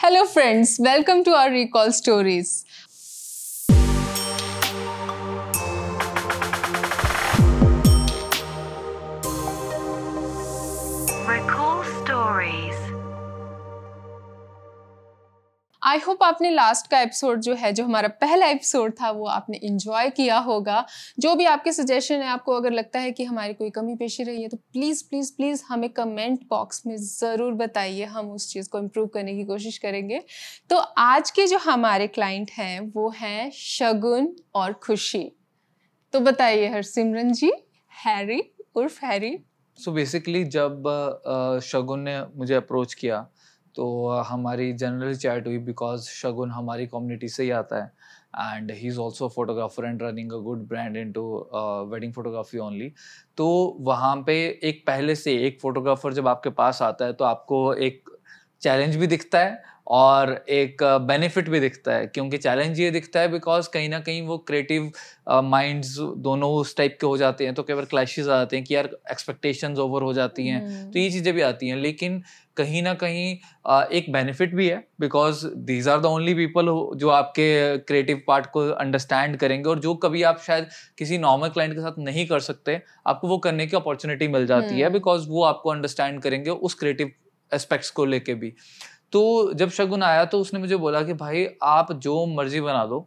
Hello, friends. Welcome to our Recall Stories. I hope आपने last का episode जो है, जो हमारा पहला एपिसोड था, वो आपने इंजॉय किया होगा। जो भी आपके सजेशन है, आपको अगर लगता है कि हमारी कोई कमी पेशी रही है तो प्लीज़ प्लीज़ प्लीज़ हमें कमेंट बॉक्स में ज़रूर बताइए। हम उस चीज़ को इम्प्रूव करने की कोशिश करेंगे। तो आज के जो हमारे क्लाइंट हैं, वो हैं शगुन और खुशी। तो बताइए हरसिमरन जी, हैरी, उर्फ़ हैरी। सो बेसिकली जब शगुन ने मुझे अप्रोच किया तो हमारी जनरल चैट हुई बिकॉज़ शगुन हमारी कम्युनिटी से ही आता है and he is also photographer and running a good brand in to wedding photography only तो वहाँ पे एक पहले से एक फोटोग्राफर जब आपके पास आता है तो आपको एक चैलेंज भी दिखता है और एक बेनिफिट भी दिखता है क्योंकि चैलेंज ये दिखता है बिकॉज़ कहीं ना कहीं वो क्रिएटिव माइंड्स दोनों उस टाइप के हो जाते हैं तो कई बार क्लैशेज आ जाते हैं कि यार एक्सपेक्टेशंस ओवर हो जाती हैं हम्म, तो ये चीज़ें भी आती हैं लेकिन कहीं ना कहीं एक बेनिफिट भी है because these are the only people जो आपके क्रिएटिव पार्ट को अंडरस्टैंड करेंगे और जो कभी आप शायद किसी नॉर्मल क्लाइंट के साथ नहीं कर सकते आपको वो करने की अपॉर्चुनिटी मिल जाती है हम्म। बिकॉज़ वो आपको अंडरस्टैंड करेंगे उस क्रिएटिव एस्पेक्ट्स को लेके भी तो जब शगुन आया तो उसने मुझे बोला कि भाई आप जो मर्ज़ी बना दो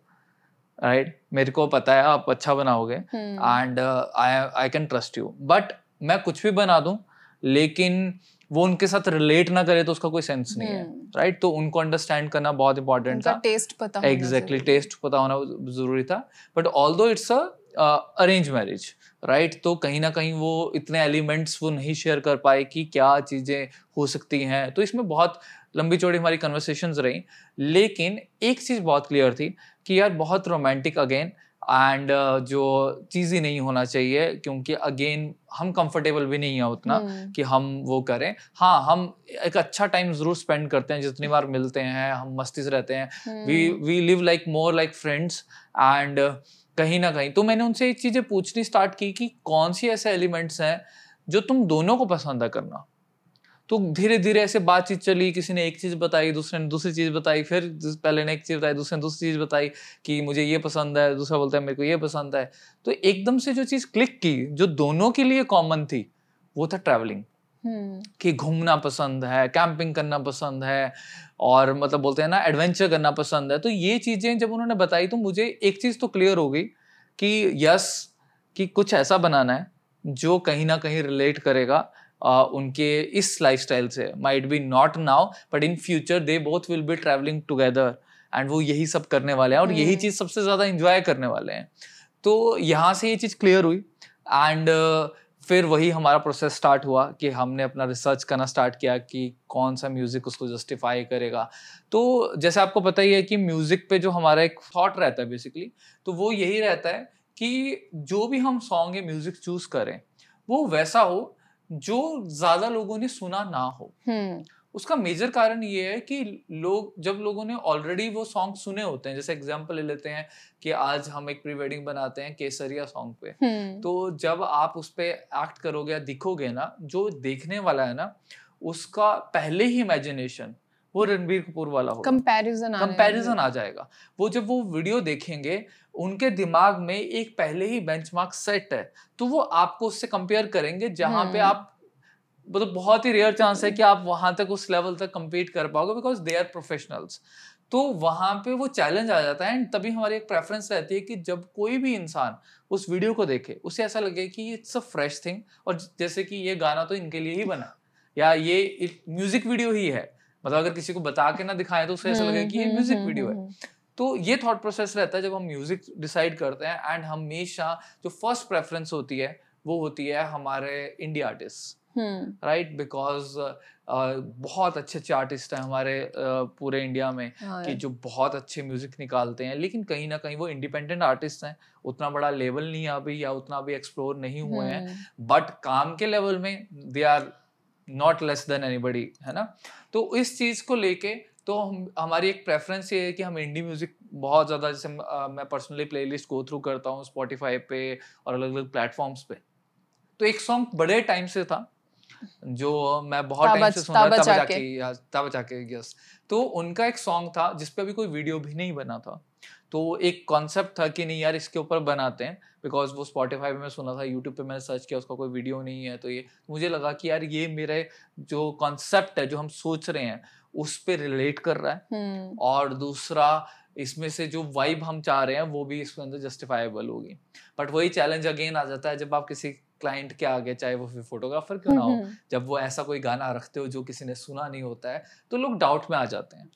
राइट right? मेरे को पता है आप अच्छा बनाओगे। And I I can trust you but मैं कुछ भी बना दूँ लेकिन वो उनके साथ रिलेट ना करे तो उसका कोई सेंस नहीं है हम्म, राइट तो उनको अंडरस्टैंड करना बहुत इंपॉर्टेंट था। टेस्ट पता एग्जैक्टली टेस्ट पता होना ज़रूरी था। But although it's arrange marriage right तो कहीं ना कहीं वो इतने एलिमेंट्स वो नहीं शेयर कर पाए कि क्या चीज़ें हो सकती हैं। तो इसमें बहुत लंबी चौड़ी हमारी कन्वर्सेशंस रही। लेकिन एक चीज़ बहुत क्लियर थी कि यार बहुत रोमांटिक अगेन एंड जो चीज़ ही नहीं होना चाहिए क्योंकि अगेन हम कंफर्टेबल भी नहीं है उतना हम्म, कि हम वो करें। हाँ हम एक अच्छा टाइम ज़रूर स्पेंड करते हैं जितनी बार मिलते हैं हम मस्ती से रहते हैं। We we live like more like friends and कहीं ना कहीं तो मैंने उनसे ये चीज़ें पूछनी स्टार्ट की कि कौन सी ऐसे एलिमेंट्स हैं जो तुम दोनों को पसंद है करना? तो धीरे धीरे ऐसे बातचीत चली किसी ने एक चीज़ बताई दूसरे ने दूसरी चीज़ बताई फिर पहले ने एक चीज़ बताई दूसरे ने दूसरी चीज़ बताई कि मुझे ये पसंद है दूसरा बोलता है मेरे को ये पसंद है। तो एकदम से जो चीज़ क्लिक की जो दोनों के लिए कॉमन थी वो था ट्रैवलिंग हम्म, कि घूमना पसंद है कैंपिंग करना पसंद है और मतलब बोलते हैं ना एडवेंचर करना पसंद है। तो ये चीज़ें जब उन्होंने बताई तो मुझे एक चीज़ तो क्लियर हो गई कि यस कि कुछ ऐसा बनाना है जो कहीं ना कहीं रिलेट करेगा उनके इस लाइफस्टाइल से। Might be not now but in future they both will be travelling together and वो यही सब करने वाले हैं और यही हम्म। चीज़ सबसे ज़्यादा इंजॉय करने वाले हैं। तो यहाँ से ये चीज़ क्लियर हुई एंड फिर वही हमारा प्रोसेस स्टार्ट हुआ कि हमने अपना रिसर्च करना स्टार्ट किया कि कौन सा म्यूज़िक उसको जस्टिफाई करेगा। तो जैसे आपको पता ही है कि म्यूज़िक पे जो हमारा एक थॉट रहता है बेसिकली तो वो यही रहता है कि जो भी हम सॉन्ग या म्यूज़िक चूज़ करें वो वैसा हो जो ज़्यादा लोगों ने सुना ना हो। हम्म, उसका मेजर कारण ये है कि लोग जब लोगों ने ऑलरेडी वो सॉन्ग सुने होते हैं जैसे एग्ज़ाम्पल ले लेते हैं कि आज हम एक प्री वेडिंग बनाते हैं केसरिया सॉन्ग पे। हम्म, तो जब आप उस पर एक्ट करोगे या दिखोगे ना जो देखने वाला है ना उसका पहले ही इमेजिनेशन वो रणबीर कपूर वाला होगा। कंपैरिजन कंपैरिजन आ जाएगा। वो जब वो वीडियो देखेंगे उनके दिमाग में एक पहले ही बेंचमार्क सेट है तो वो आपको उससे कंपेयर करेंगे जहाँ पे हम्म। आप मतलब बहुत ही रेयर चांस है कि आप वहाँ तक उस लेवल तक कम्पीट कर पाओगे बिकॉज़ दे आर प्रोफेशनल्स तो वहाँ पे वो चैलेंज आ जाता है एंड तभी हमारी एक प्रेफरेंस रहती है कि जब कोई भी इंसान उस वीडियो को देखे उसे ऐसा लगे कि इट्स अ फ्रेश थिंग और जैसे कि ये गाना तो इनके लिए ही बना या ये म्यूज़िक वीडियो ही है मतलब अगर किसी को बता के ना दिखाएँ तो उसे ऐसा लगे कि ये हम्म, म्यूज़िक हम्म, वीडियो है। हम्म, तो ये थॉट प्रोसेस रहता है जब हम म्यूज़िक डिसाइड करते हैं एंड हमेशा जो फ़र्स्ट प्रेफरेंस होती है वो होती है हमारे India artist hmm, right because बहुत अच्छे अच्छे आर्टिस्ट हैं हमारे पूरे इंडिया में हाँ, कि जो बहुत अच्छे म्यूज़िक निकालते हैं। लेकिन कहीं ना कहीं वो इंडिपेंडेंट आर्टिस्ट हैं उतना बड़ा लेवल नहीं है अभी या उतना अभी एक्सप्लोर नहीं हुए हैं। हम्म, बट काम के लेवल में they are not less than anybody है ना? तो इस चीज़ को लेके तो हम, हमारी एक प्रेफरेंस ये है कि हम इंडी म्यूज़िक बहुत ज़्यादा, जैसे मैं पर्सनली प्लेलिस्ट गो थ्रू करता हूँ स्पॉटिफाई पे और अलग अलग प्लेटफॉर्म्स पे। तो एक सॉन्ग बड़े टाइम से था जो मैं बहुत टाइम से सुन रहा था जाके। जाके जाके यस तो उनका एक सॉन्ग था जिस पे अभी कोई वीडियो भी नहीं बना था। तो एक कॉन्सेप्ट था कि नहीं यार इसके ऊपर बनाते हैं बिकॉज़ वो स्पॉटिफाई में सुना था यूट्यूब पे मैंने सर्च किया उसका कोई वीडियो नहीं है तो ये मुझे लगा कि यार ये मेरे जो कॉन्सेप्ट है जो हम सोच रहे हैं उस पर रिलेट कर रहा है। हम्म। और दूसरा इसमें से जो वाइब हम चाह रहे हैं वो भी इसके अंदर जस्टिफाइबल होगी। बट वही चैलेंज अगेन आ जाता है जब आप किसी क्लाइंट के आगे चाहे वो फिर फोटोग्राफर क्यों ना हो जब वो ऐसा कोई गाना रखते हो जो किसी ने सुना नहीं होता है तो लोग डाउट में आ जाते हैं।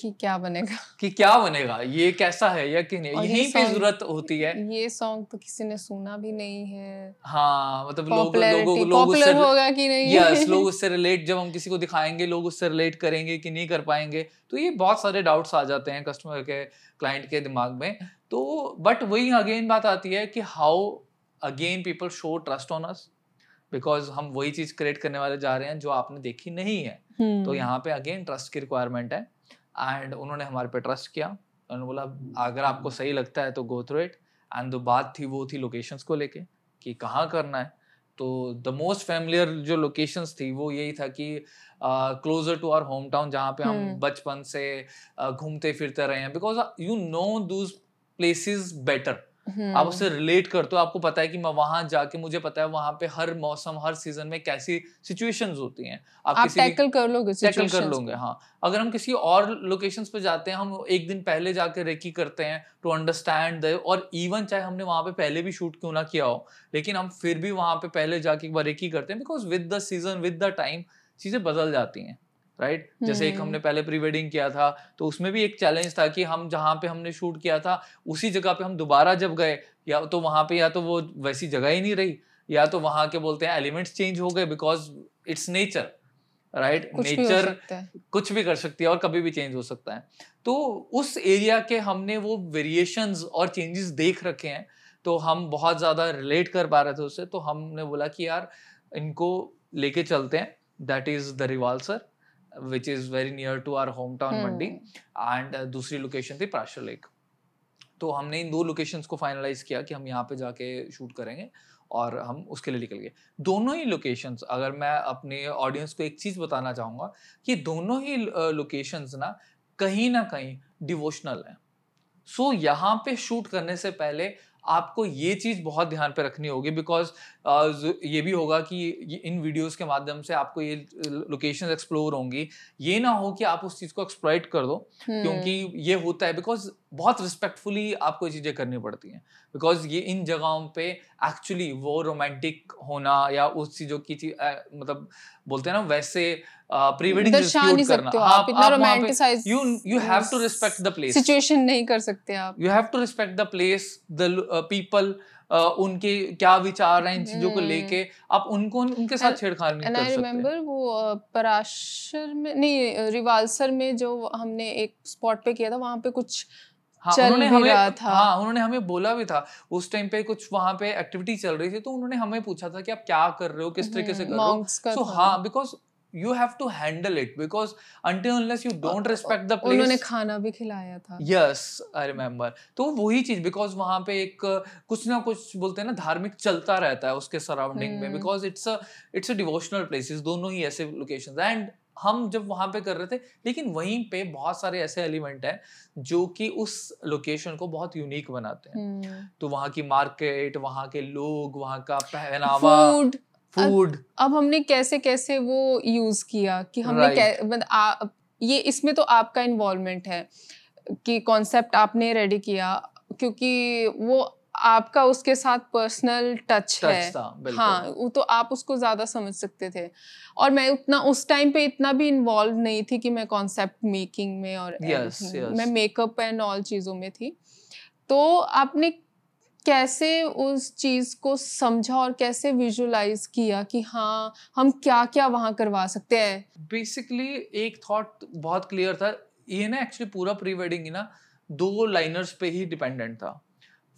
कि क्या बनेगा? कि क्या बनेगा? ये कैसा है या कि नहीं? यहीं पे ज़रूरत होती है। ये सॉन्ग तो किसी ने सुना भी नहीं है। हाँ मतलब लोग लोगों लोग उससे होगा कि नहीं? यस लोग उससे रिलेट जब हम किसी को दिखाएँगे लोग उससे रिलेट करेंगे कि नहीं कर पाएँगे तो ये बहुत सारे डाउट्स आ जाते हैं कस्टमर के क्लाइंट के दिमाग में। तो बट वही अगेन बात आती है कि how again people show trust on us because हम वही चीज़ क्रिएट करने वाले जा रहे हैं जो आपने देखी नहीं है। हम्म, तो यहाँ पे अगेन ट्रस्ट की रिक्वायरमेंट है एंड उन्होंने हमारे पे ट्रस्ट किया। उन्होंने बोला अगर आपको सही लगता है तो गो थ्रू इट एंड जो बात थी वो थी लोकेशंस को लेके कि कहाँ करना है। तो द मोस्ट फैमिलियर जो लोकेशंस थी वो यही था कि closer to our home town जहाँ पे हम हम्म। बचपन से घूमते फिरते रहे हैं। Because you know those places better आप हम्म, उससे रिलेट करते हो आपको पता है कि मैं वहाँ जाके मुझे पता है वहाँ पे हर मौसम हर सीज़न में कैसी सिचुएशंस होती हैं। आप, आप किसी टैकल कर लोगे टैकल कर लोगे हाँ। अगर हम किसी और लोकेशंस पे जाते हैं हम एक दिन पहले जाके रेकी करते हैं टू अंडरस्टैंड द और इवन चाहे हमने वहाँ पे पहले भी शूट क्यों ना किया हो लेकिन हम फिर भी वहाँ पे पहले जाके एक बार रेकी करते हैं because with the season with the time चीज़ें बदल जाती हैं। Right right? जैसे एक हम्म। हमने पहले प्री वेडिंग किया था तो उसमें भी एक चैलेंज था कि हम जहाँ पे हमने शूट किया था उसी जगह पे हम दोबारा जब गए या तो वहाँ पे या तो वो वैसी जगह ही नहीं रही या तो वहाँ के बोलते हैं एलिमेंट्स चेंज हो गए because it's nature right nature कुछ भी कर सकती है और कभी भी चेंज हो सकता है तो उस एरिया के हमने वो वेरिएशंस और चेंजेस देख रखे हैं तो हम बहुत ज़्यादा रिलेट कर पा रहे थे उससे तो हमने बोला कि यार इनको लेके चलते हैं that is the Rewalsar which is very near to our home town Mandi and दूसरी लोकेशन थी प्राशर लेक तो हमने इन दो लोकेशंस को फाइनलाइज किया कि हम यहाँ पे जाके शूट करेंगे और हम उसके लिए निकल गए। दोनों ही लोकेशंस अगर मैं अपने ऑडियंस को एक चीज़ बताना चाहूँगा कि दोनों ही लोकेशंस ना कहीं ना कहीं डिवोशनल हैं। सो so, यहाँ पे शूट करने से पहले आपको ये चीज़ बहुत ध्यान पे रखनी होगी बिकॉज़ ये भी होगा कि इन वीडियोस के माध्यम से आपको ये लोकेशन एक्सप्लोर होंगी। ये ना हो कि आप उस चीज़ को एक्सप्लॉइट कर दो क्योंकि हम्म, ये होता है बिकॉज़ बहुत रिस्पेक्टफुली आपको ये चीज़ें करनी पड़ती हैं। बिकॉज़ ये इन जगहों पे एक्चुअली वो रोमांटिक होना या उस चीज़ों की चीज़ अ, मतलब बोलते हैं ना वैसे प्री वेडिंग आप you you have to respect the place situation नहीं कर सकते आप। You have to respect the place the people उनके क्या विचार हैं इन चीज़ों को हम्म। लेके। आप उनको उनके साथ छेड़खानी नहीं कर रिमेम्बर वो पराशर में नहीं रिवालसर में जो हमने एक स्पॉट पे किया था वहाँ पे कुछ हाँ चल उन्होंने हमें था। हाँ उन्होंने हमें बोला भी था। उस टाइम पे कुछ वहाँ पे एक्टिविटी चल रही थी तो उन्होंने हमें पूछा था कि आप क्या कर रहे हो किस तरीके से कर रहे हो। सो हाँ because you have to handle it because until unless you don't respect the place उन्होंने खाना भी खिलाया था। यस आई रिमेम्बर तो वही चीज़ बिकॉज़ वहाँ पे एक कुछ ना कुछ बोलते हैं ना धार्मिक चलता रहता है उसके सराउंडिंग में। हम्म। Because it's it's a devotional places दोनों ही ऐसे लोकेशंस एंड हम जब वहाँ पे कर रहे थे लेकिन वहीं पे बहुत सारे ऐसे एलिमेंट हैं जो कि उस लोकेशन को बहुत यूनिक बनाते हैं हम्म। तो वहाँ की मार्केट वहाँ के लोग वहाँ का पहनावा फ़ूड फ़ूड अब हमने कैसे कैसे वो यूज़ किया कि हमने Right. मतलब आ- ये इसमें तो आपका इन्वॉल्वमेंट है कि कॉन्सेप्ट आपने रेडी किया क्योंकि वो आपका उसके साथ पर्सनल टच है। हाँ वो तो आप उसको ज़्यादा समझ सकते थे। और मैं उतना उस टाइम पे इतना भी इन्वॉल्व नहीं थी कि मैं कॉन्सेप्ट मेकिंग में और Yes, yes. मैं मेकअप एंड ऑल चीज़ों में थी। तो आपने कैसे उस चीज़ को समझा और कैसे विजुलाइज किया कि हाँ हम क्या क्या वहाँ करवा सकते हैं? बेसिकली एक थॉट बहुत क्लियर था। ये ना एक्चुअली पूरा प्री वेडिंग ही ना दो लाइनर्स पे ही डिपेंडेंट था।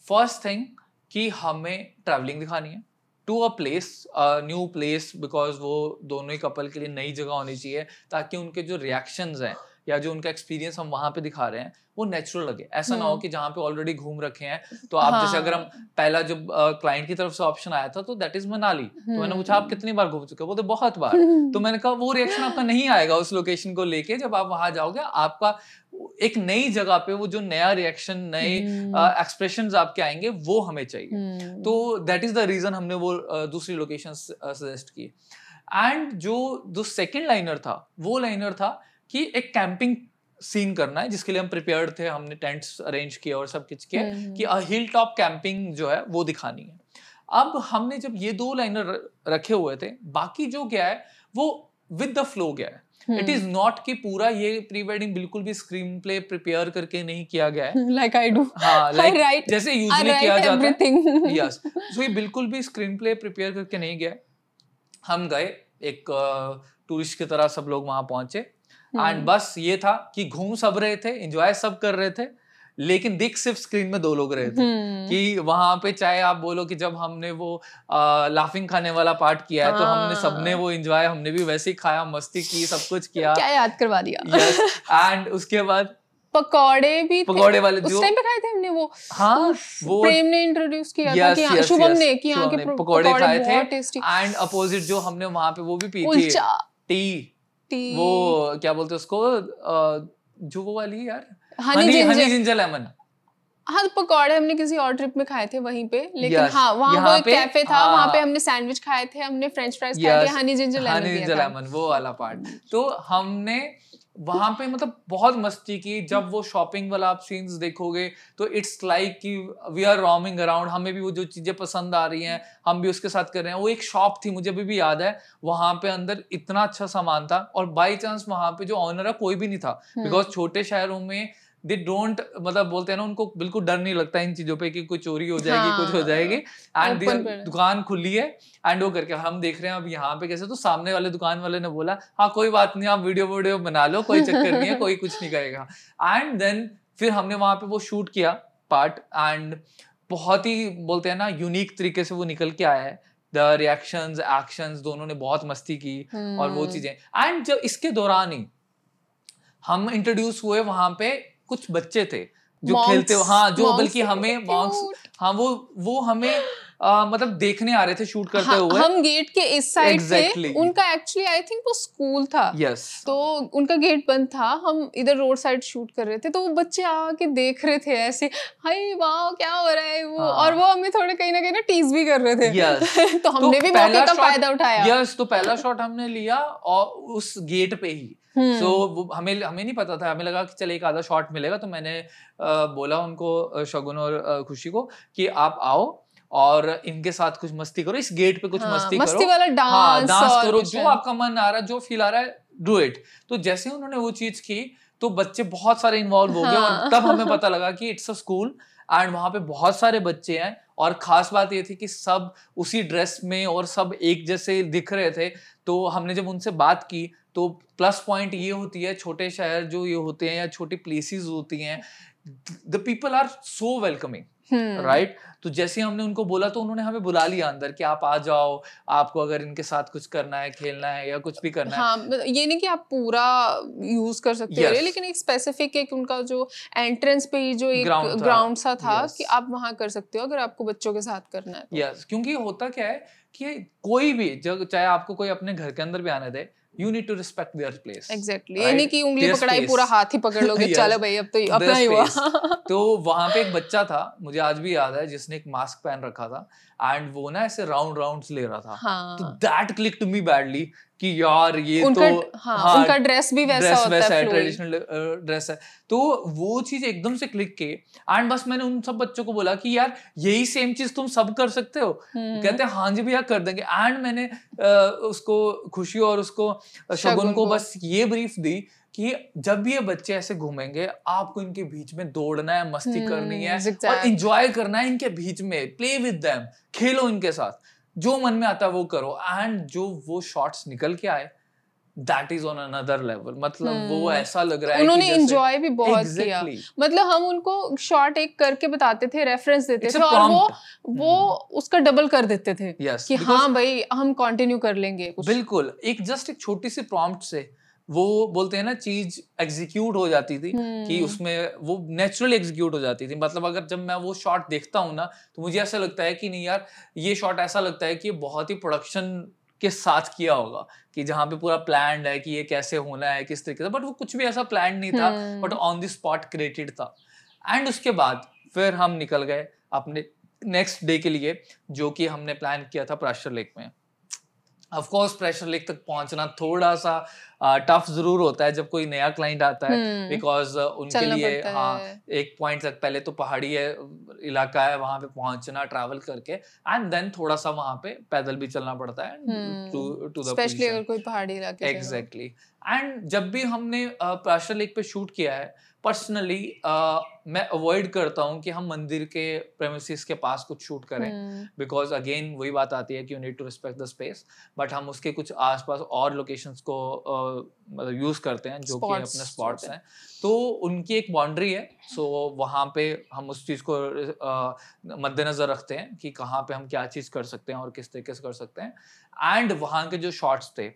फ़र्स्ट थिंग कि हमें ट्रैवलिंग दिखानी है to a place new place because वो दोनों ही कपल के लिए नई जगह होनी चाहिए ताकि उनके जो रिएक्शंस हैं या जो उनका एक्सपीरियंस हम वहाँ पे दिखा रहे हैं वो नेचुरल लगे ऐसा ना हो हम्म। कि जहाँ पे ऑलरेडी घूम रखे हैं तो आप हाँ। जैसे अगर हम हाँ, पहला जब क्लाइंट की तरफ़ से ऑप्शन आया था तो दैट इज़ मनाली तो मैंने पूछा आप हम्म। कितनी बार घूम चुके हो वो तो बहुत बार तो मैंने कहा वो रिएक्शन आपका नहीं आएगा उस लोकेशन को लेके जब आप वहाँ जाओगे आपका एक नई जगह पे वो जो नया रिएक्शन नए हम्म, एक्सप्रेशन आपके आएँगे वो हमें चाहिए। हम्म, तो दैट इज़ द रीजन हमने वो अ, दूसरी लोकेशन सजेस्ट की। एंड जो जो सेकंड लाइनर था वो लाइनर था कि एक कैंपिंग सीन करना है जिसके लिए हम प्रिपेयर्ड थे हमने टेंट्स अरेंज किया और सब कुछ किया हम्म, कि हिल टॉप कैंपिंग जो है वो दिखानी है। अब हमने जब ये दो लाइनर रखे हुए थे बाकी जो क्या है वो विद द फ्लो गया है। इट इज़ नॉट कि पूरा ये प्री वेडिंग बिल्कुल भी स्क्रीन प्ले प्रिपेयर करके नहीं किया गया है। लाइक आई डू हाँ लाइक राइट जैसे यूजली यूजुअली किया जाता है। यस सो ये बिल्कुल भी स्क्रीन प्ले प्रिपेयर करके नहीं गया हम गए एक टूरिस्ट की तरह सब लोग वहाँ पहुँचे। एंड हम्म, बस ये था कि घूम सब रहे थे एंजॉय सब कर रहे थे। लेकिन दिख सिर्फ़ स्क्रीन में दो लोग रहे थे हम्म, कि वहाँ पे चाहे आप बोलो कि जब हमने वो आ, लाफिंग खाने वाला पार्ट किया है तो हमने सबने हाँ। वो एंजॉय हमने भी वैसे ही खाया मस्ती की सब कुछ किया। क्या याद करवा दिया? यस एंड उसके बाद पकौड़े भी। पकौड़े वाले उस जो टाइम पे खाए थे हमने वो? हाँ वो प्रेम ने इंट्रोड्यूस किया था कि यहाँ yes, शुभम yes, ने कि यहाँ के पकौड़े खाए थे एंड अपोजिट जो हमने वहाँ पे वो भी पी थी। टी टी वो क्या बोलते हैं उसको? जो वो वाली यार हनी जिंजर लेमन हाँ तो पकौड़े हमने किसी और ट्रिप में खाए थे वहीं पे लेकिन Yes, हाँ वहाँ वो एक कैफ़े था हाँ, वहाँ पे। हमने सैंडविच खाए थे हमने फ्रेंच फ्राइज खाए थे honey ginger lemon honey ginger lemon वो वाला पार्ट तो हमने वहाँ पे मतलब बहुत मस्ती की जब वो शॉपिंग वाला आप सीन्स देखोगे तो इट्स लाइक कि वी आर रोमिंग अराउंड हमें भी वो जो चीज़ें पसंद आ रही हैं हम भी उसके साथ कर रहे हैं। वो एक शॉप थी मुझे अभी भी याद है वहाँ पे अंदर इतना अच्छा सामान था और बाई चांस वहाँ पे जो ऑनर है कोई भी नहीं था हम्म, बिकॉज़ छोटे शहरों में दे डोंट मतलब बोलते हैं ना उनको बिल्कुल डर नहीं लगता इन चीज़ों पे कि कोई चोरी हो जाएगी हाँ, कुछ हो हाँ, जाएगी। एंड पे। दुकान खुली है एंड वो करके हम देख रहे हैं अब यहाँ पे कैसे तो सामने वाले दुकान वाले ने बोला हाँ कोई बात नहीं आप वीडियो वीडियो बना लो कोई चक्कर नहीं है कोई कुछ नहीं करेगा। एंड देन फिर हमने वहाँ पे वो शूट किया पार्ट एंड बहुत ही बोलते हैं ना यूनिक तरीके से वो निकल के आया है। द रिएक्शंस एक्शंस दोनों ने बहुत मस्ती की और वो हम्म, चीज़ें। एंड जब इसके दौरान ही हम इंट्रोड्यूस हुए वहाँ पे कुछ बच्चे थे जो खेलते हाँ जो बल्कि हमें मॉन्क्स हाँ वो वो हमें आ, मतलब देखने आ रहे थे शूट करते हाँ, हुए। हम गेट के इस साइड Exactly. थे उनका एक्चुअली आई थिंक वो स्कूल था। यस तो उनका गेट बंद था। हम इधर रोड साइड शूट कर रहे थे। तो वो बच्चे आके देख रहे थे ऐसे हाय वाह क्या हो रहा है वो? हाँ। और वो हमें थोड़े कहीं ना कहीं ना टीज भी कर रहे थे। Yes. तो हमने भी पहला मौके का फ़ायदा उठाया। यस तो पहला शॉट हमने लिया और उस गेट पे ही। हम्म, सो वो हमें हमें नहीं पता था। हमें लगा कि चल एक आधा शॉट मिलेगा। तो मैंने अ, बोला उनको शगुन और खुशी को कि आप आओ और इनके साथ कुछ मस्ती करो इस गेट पे कुछ हाँ, मस्ती मस्ती करो वाला हाँ डांस डांस करो जो आपका मन आ रहा है जो फील आ रहा है डू इट तो जैसे उन्होंने वो चीज़ की तो बच्चे बहुत सारे इन्वॉल्व हो गए और हाँ। तब हमें पता लगा कि इट्स अ स्कूल एंड वहाँ पे बहुत सारे बच्चे हैं और खास बात ये थी कि सब उसी ड्रेस में और सब एक जैसे दिख रहे थे। तो हमने जब उनसे बात की तो प्लस पॉइंट ये होती है छोटे शहर जो ये होते हैं या छोटी प्लेसेस होती हैं the people are so welcoming right तो जैसे हमने उनको बोला तो उन्होंने हमें बुला लिया अंदर कि आप आ जाओ आपको अगर इनके साथ कुछ करना है खेलना है या कुछ भी करना है हाँ मतलब ये नहीं कि आप पूरा यूज़ कर सकते हो Yes. ये, लेकिन एक स्पेसिफिक एक उनका जो एंट्रेंस पे ही जो एक ग्राउंड सा था Yes. कि आप वहाँ कर सकते हो अगर आपको बच्चों के साथ करना है तो। यस क्योंकि होता क्या है कि कोई भी जब चाहे आपको कोई अपने घर के अंदर भी आने दे you need to respect their place exactly ये नहीं कि उंगली पकड़ाई पूरा हाथ ही पकड़ लोगे Yes. चलो भाई अब तो अपना ही हुआ। तो वहाँ पे एक बच्चा था मुझे आज भी याद है जिसने एक मास्क पहन रखा था एंड वो ना ऐसे राउंड राउंड्स ले रहा था। तो हाँ। That click to me badly कि यार ये उनका तो हाँ, हाँ, उनका ड्रेस भी वैसा ड्रेस होता वैसा है है ट्रेडिशनल ड्रेस है। तो वो चीज़ एकदम से क्लिक की एंड बस मैंने उन सब बच्चों को बोला कि यार यही सेम चीज़ तुम सब कर सकते हो। हम्म, कहते हैं हाँ जी भैया कर देंगे। एंड मैंने अ, उसको खुशी और उसको शगुन को। बस ये ब्रीफ दी कि जब भी ये बच्चे ऐसे घूमेंगे आपको इनके बीच में दौड़ना है मस्ती हम्म, करनी है और zigzag। इंजॉय करना है इनके बीच में। प्ले विद देम खेलो इनके साथ। जो मन में आता है वो करो एंड जो वो शॉर्ट्स निकल के आए that is on another level मतलब hmm. वो हम्म। ऐसा लग रहा है उन्होंने एंजॉय भी बहुत exactly. किया मतलब हम उनको शॉर्ट एक करके बताते थे रेफरेंस देते It's थे और वो वो वो उसका डबल कर देते थे Yes, कि हाँ भाई हम कंटिन्यू कर लेंगे कुछ बिल्कुल एक जस्ट एक छोटी सी प्रॉम्प्ट से वो बोलते हैं ना चीज़ एग्जीक्यूट हो जाती थी कि हम्म। उसमें वो नेचुरली एग्जीक्यूट हो जाती थी। मतलब अगर जब मैं वो शॉट देखता हूँ ना तो मुझे ऐसा लगता है कि नहीं यार ये शॉट ऐसा लगता है कि बहुत ही प्रोडक्शन के साथ किया होगा कि जहाँ पे पूरा प्लान है कि ये कैसे होना है किस तरीके से। बट वो कुछ भी ऐसा प्लान नहीं था but on the spot created था। एंड उसके बाद फिर हम निकल गए अपने नेक्स्ट डे के लिए जो कि हमने प्लान किया था प्रेशर लेक में। ऑफ़ कोर्स प्रेशर लेक तक पहुँचना थोड़ा सा टफ ज़रूर होता है जब कोई नया क्लाइंट आता है हम्म। बिकॉज़ उनके लिए हाँ एक पॉइंट तक पहले तो पहाड़ी है इलाका है वहाँ पे पहुँचना ट्रैवल करके एंड देन थोड़ा सा वहाँ पे पैदल भी चलना पड़ता है to hmm to the specially अगर कोई पहाड़ी इलाके एग्जैक्टली एंड जब भी हमने प्रेशर लेक पे शूट किया है पर्सनली मैं अवॉइड करता हूँ कि हम मंदिर के प्रेमिसेस के पास कुछ शूट करें। हम्म। बिकॉज़ अगेन वही बात आती है कि you need to respect the space but हम उसके कुछ आसपास और लोकेशंस को अ, मतलब यूज़ करते हैं जो कि अपने स्पॉट्स हैं। तो उनकी एक बाउंड्री है सो वहाँ पे हम उस चीज़ को अ, मद्देनजर रखते हैं कि कहाँ पे हम क्या चीज़ कर सकते हैं और किस तरीके से कर सकते हैं। एंड वहाँ के जो शॉट्स थे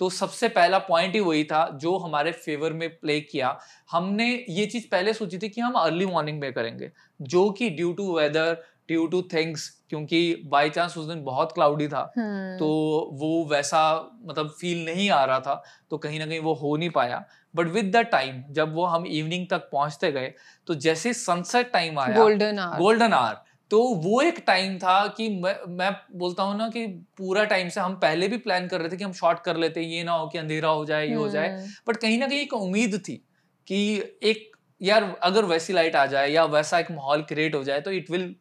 तो सबसे पहला पॉइंट ही वही था जो हमारे फेवर में प्ले किया। हमने ये चीज़ पहले सोची थी कि हम अर्ली मॉर्निंग में करेंगे जो कि due to weather due to things क्योंकि बाई चांस उस दिन बहुत क्लाउडी था। तो हम्म वो वैसा मतलब फील नहीं आ रहा था तो कहीं ना कहीं वो हो नहीं पाया। बट विद द टाइम जब वो हम इवनिंग तक पहुँचते गए तो जैसे सनसेट टाइम आया गोल्डन आवर गोल्डन आवर तो वो एक टाइम था कि मैं मैं बोलता हूँ ना कि पूरा टाइम से हम पहले भी प्लान कर रहे थे कि हम शॉर्ट कर लेते ये ना हो कि अंधेरा हो जाए ये हो जाए। हम्म। बट कहीं ना कहीं एक उम्मीद थी कि एक यार अगर वैसी लाइट आ जाए या वैसा एक माहौल क्रिएट हो जाए तो it will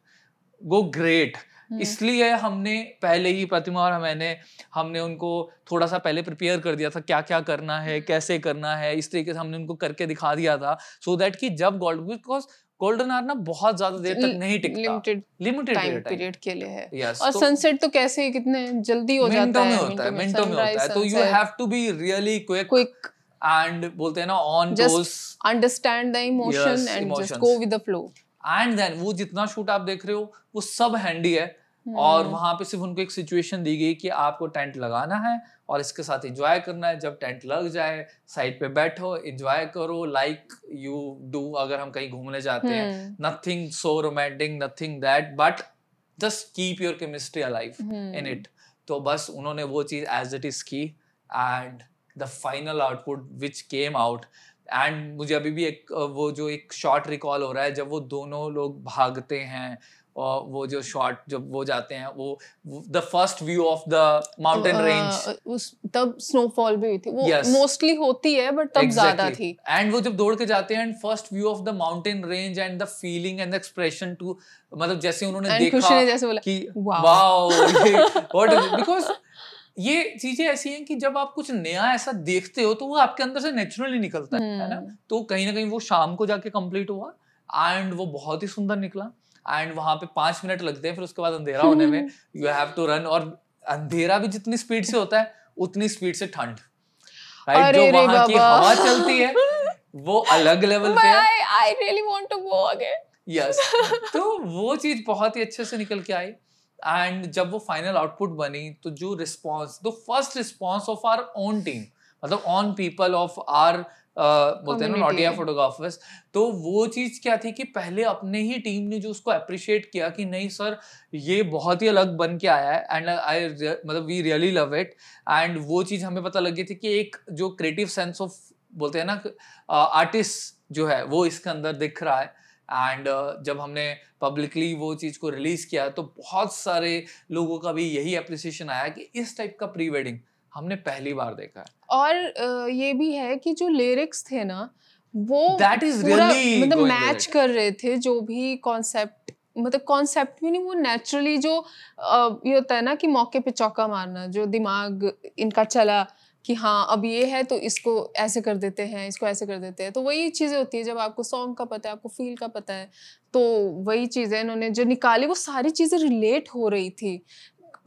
go great hmm. इसलिए हमने पहले ही प्रतिमा और मैंने हमने उनको थोड़ा सा पहले प्रिपेयर कर दिया था क्या क्या करना है कैसे करना है इस तरीके से हमने उनको करके दिखा दिया था। सो so दैट कि जब गोल्ड बिकॉज़ गोल्डन आर ना बहुत ज़्यादा देर तक नहीं टिकता। लिमिटेड लिमिटेड टाइम पीरियड के लिए है। Yes, और सनसेट तो कैसे ही कितने जल्दी हो जाता है मिनटों में होता है मिनटों में होता है। तो you have to be really quick quick and बोलते हैं ना on those understand the emotion and just go with the flow and then वो जितना शूट आप देख रहे हो वो सब हैंडी है। और हम्म। वहाँ पे सिर्फ़ उनको एक सिचुएशन दी गई कि आपको टेंट लगाना है और इसके साथ एंजॉय करना है। जब टेंट लग जाए साइड पे बैठो एंजॉय करो लाइक यू डू अगर हम कहीं घूमने जाते हैं। Nothing so romantic nothing that but just keep your chemistry alive in it तो बस उन्होंने वो चीज़ एज इट इज़ की and the final output which came out and मुझे अभी भी एक वो जो एक शॉट रिकॉल हो रहा है जब वो दोनों लोग भागते हैं और वो जो शॉट जब वो जाते हैं वो the first view of the mountain range उस तब स्नोफॉल भी हुई थी। वो मोस्टली Yes. होती है बट तब exactly. ज़्यादा थी। एंड वो जब दौड़ के जाते हैं and first view of the mountain range and the feeling and the expression to मतलब जैसे उन्होंने खुशी देखा ने जैसे बोला कि वाओ व्हाट बिकॉज़ ये चीज़ें ऐसी हैं कि जब आप कुछ नया ऐसा देखते हो तो वो आपके अंदर से नेचुरली निकलता है है ना? हम्म, तो कहीं ना कहीं वो शाम को जाके कंप्लीट हुआ एंड वो बहुत ही सुंदर निकला। एंड वहाँ पे पाँच मिनट लगते हैं फिर उसके बाद अंधेरा होने में। यू हैव टू रन और अंधेरा भी जितनी स्पीड से होता है उतनी स्पीड से ठंड। राइट जो वहाँ की हवा चलती है वो अलग लेवल पे है। I really want to go again. Yes तो वो चीज़ बहुत ही अच्छे से निकल के आई। एंड जब वो फाइनल आउटपुट बनी तो जो response the first response of our own team मतलब ऑन पीपल ऑफ़ आर बोलते हैं ना. नोटिया फोटोग्राफर्स तो वो चीज़ क्या थी कि पहले अपने ही टीम ने जो उसको अप्रिशिएट किया कि नहीं सर ये बहुत ही अलग बन के आया है एंड आई मतलब we really love it and वो चीज़ हमें पता लगी थी कि एक जो क्रिएटिव सेंस ऑफ़ बोलते हैं ना आर्टिस्ट जो है वो इसके अंदर दिख रहा है. एंड uh, जब हमने पब्लिकली वो चीज़ को रिलीज़ किया तो बहुत सारे लोगों का भी यही अप्रिसिएशन आया कि इस टाइप का प्री वेडिंग हमने पहली बार देखा है। और ये भी है कि जो लिरिक्स थे ना वो दैट इज़ रियली मतलब मैच कर रहे थे जो भी कॉन्सेप्ट मतलब कॉन्सेप्ट भी नहीं वो नेचुरली जो ये होता है ना कि मौके पे चौका मारना जो दिमाग इनका चला कि हाँ अब ये है तो इसको ऐसे कर देते हैं इसको ऐसे कर देते हैं। तो वही चीज़ें होती है जब आपको सॉन्ग का पता है आपको फील का पता है तो वही चीज़ें इन्होंने जो निकाली वो सारी चीज़ें रिलेट हो रही थी।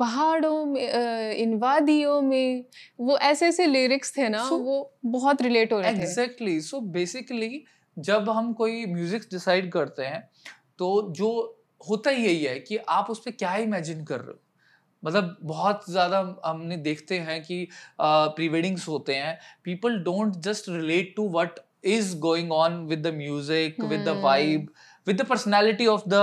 पहाड़ों में इन वादियों में वो ऐसे ऐसे लिरिक्स थे ना So- वो बहुत रिलेट हो रहे थे। एग्जैक्टली सो बेसिकली जब हम कोई म्यूज़िक डिसाइड करते हैं तो जो होता ही यही है कि आप उस पर क्या इमेजिन कर रहे हो? मतलब बहुत ज़्यादा हमने देखते हैं कि प्री वेडिंग्स होते हैं। People don't just relate to what is going on with the music with the. Vibe with the personality of the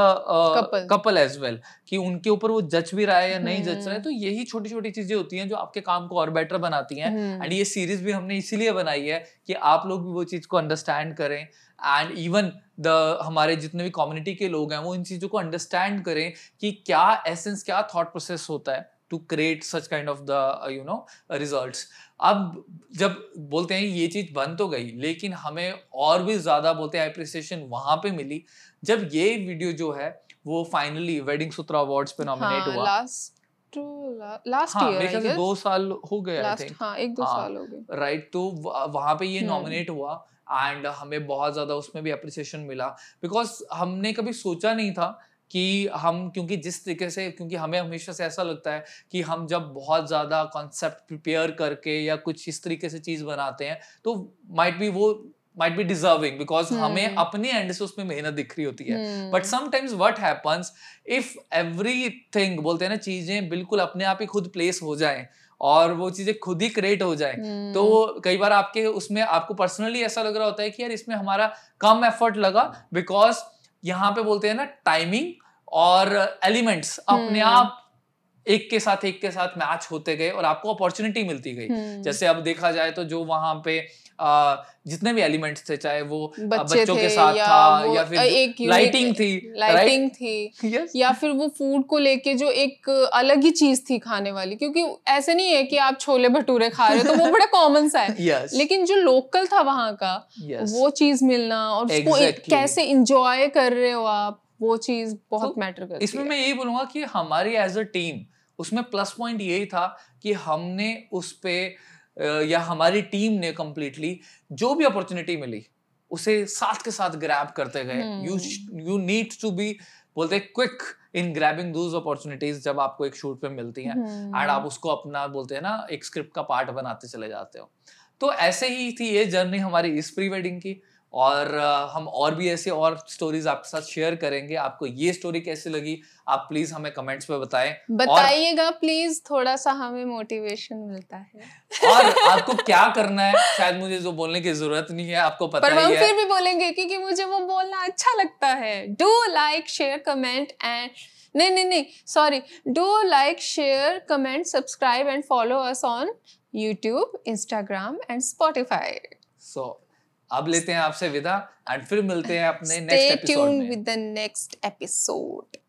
Couple. Couple as well कि उनके ऊपर वो जज भी रहा है या नहीं जज रहा है Hmm. तो यही छोटी छोटी चीज़ें होती हैं जो आपके काम को और बेटर बनाती हैं हम्म, एंड ये सीरीज़ भी हमने इसीलिए बनाई है कि आप लोग भी वो चीज़ को अंडरस्टैंड करें एंड इवन द हमारे जितने भी कम्युनिटी के लोग हैं वो इन चीज़ों को अंडरस्टैंड करें कि क्या एसेंस क्या थॉट प्रोसेस होता है to create such kind of the you know result अब जब बोलते हैं ये चीज़ बन तो गई लेकिन हमें और भी ज़्यादा बोलते हैं अप्रिसिएशन वहाँ पे मिली जब ये वीडियो जो है वो फाइनली वेडिंग सूत्रा अवार्ड्स पे नॉमिनेट हाँ हुआ। लास्ट लास्ट हाँ ईयर मेरे ख्याल दो साल हो गए आई थिंक हाँ एक दो हाँ, साल हो गए। राइट तो वहाँ पे ये हम्म। नॉमिनेट हुआ एंड हमें बहुत ज़्यादा उसमें भी अप्रिसिएशन मिला। बिकॉज़ हमने कभी सोचा नहीं था कि हम क्योंकि जिस तरीके से क्योंकि हमें हमेशा से ऐसा लगता है कि हम जब बहुत ज़्यादा कॉन्सेप्ट प्रिपेयर करके या कुछ इस तरीके से चीज़ बनाते हैं तो माइट बी वो माइट बी डिजर्विंग बिकॉज़ हमें। अपने एंड से उसमें मेहनत दिख रही होती है but sometimes what happens if everything बोलते हैं ना चीज़ें बिल्कुल अपने आप ही खुद प्लेस हो जाए और वो चीज़ें खुद ही क्रिएट हो जाए हम्म, तो कई बार आपके उसमें आपको पर्सनली ऐसा लग रहा होता है कि यार इसमें हमारा कम एफर्ट लगा बिकॉज़ यहाँ पे बोलते हैं ना टाइमिंग और एलिमेंट्स अपने हम्म। आप एक के साथ एक के साथ मैच होते गए और आपको अपॉर्चुनिटी मिलती गई। हम्म, जैसे अब देखा जाए तो जो वहाँ पे आ, जितने भी एलिमेंट्स थे चाहे वो बच्चे बच्चों के साथ या था या फिर एक लाइटिंग थी लाइटिंग थी। यस या फिर वो फ़ूड को लेके जो एक अलग ही चीज़ थी खाने वाली क्योंकि ऐसे नहीं है कि आप छोले भटूरे खा रहे हो तो वो बड़ा कॉमन सा है। यस लेकिन जो लोकल था वहाँ का यस वो चीज़ मिलना और उसको Exactly. कैसे इंजॉय कर रहे हो आप वो चीज़ बहुत तो मैटर करती इसमें मैं यही बोलूँगा कि हमारी एज अ टीम उसमें प्लस पॉइंट यही था कि हमने उस पे अ, या हमारी टीम ने कम्प्लीटली जो भी अपॉर्चुनिटी मिली उसे साथ के साथ ग्रैब करते गए। You you need to be बोलते quick in grabbing those opportunities जब आपको एक शूट पे मिलती हैं। हम्म, एंड आप उसको अपना बोलते हैं ना एक स्क्रिप्ट का पार्ट बनाते चले जाते हो। तो ऐसे ही थी ये जर्नी हमारी इस प्री वेडिंग की। और हम और भी ऐसे और स्टोरीज आपके साथ शेयर करेंगे। आपको ये स्टोरी कैसी लगी आप प्लीज़ हमें कमेंट्स पे बताएँ। बताइएगा प्लीज़ थोड़ा सा हमें मोटिवेशन मिलता है। और आपको क्या करना है? शायद मुझे जो बोलने की ज़रूरत नहीं है आपको पता पर ही हम है। फिर भी बोलेंगे क्योंकि मुझे वो बोलना अच्छा लगता है। Do like share comment and नहीं नहीं नहीं sorry do like share comment subscribe and follow us on YouTube Instagram and Spotify so अब लेते हैं आपसे विदा एंड फिर मिलते हैं अपने नेक्स्ट एपिसोड में.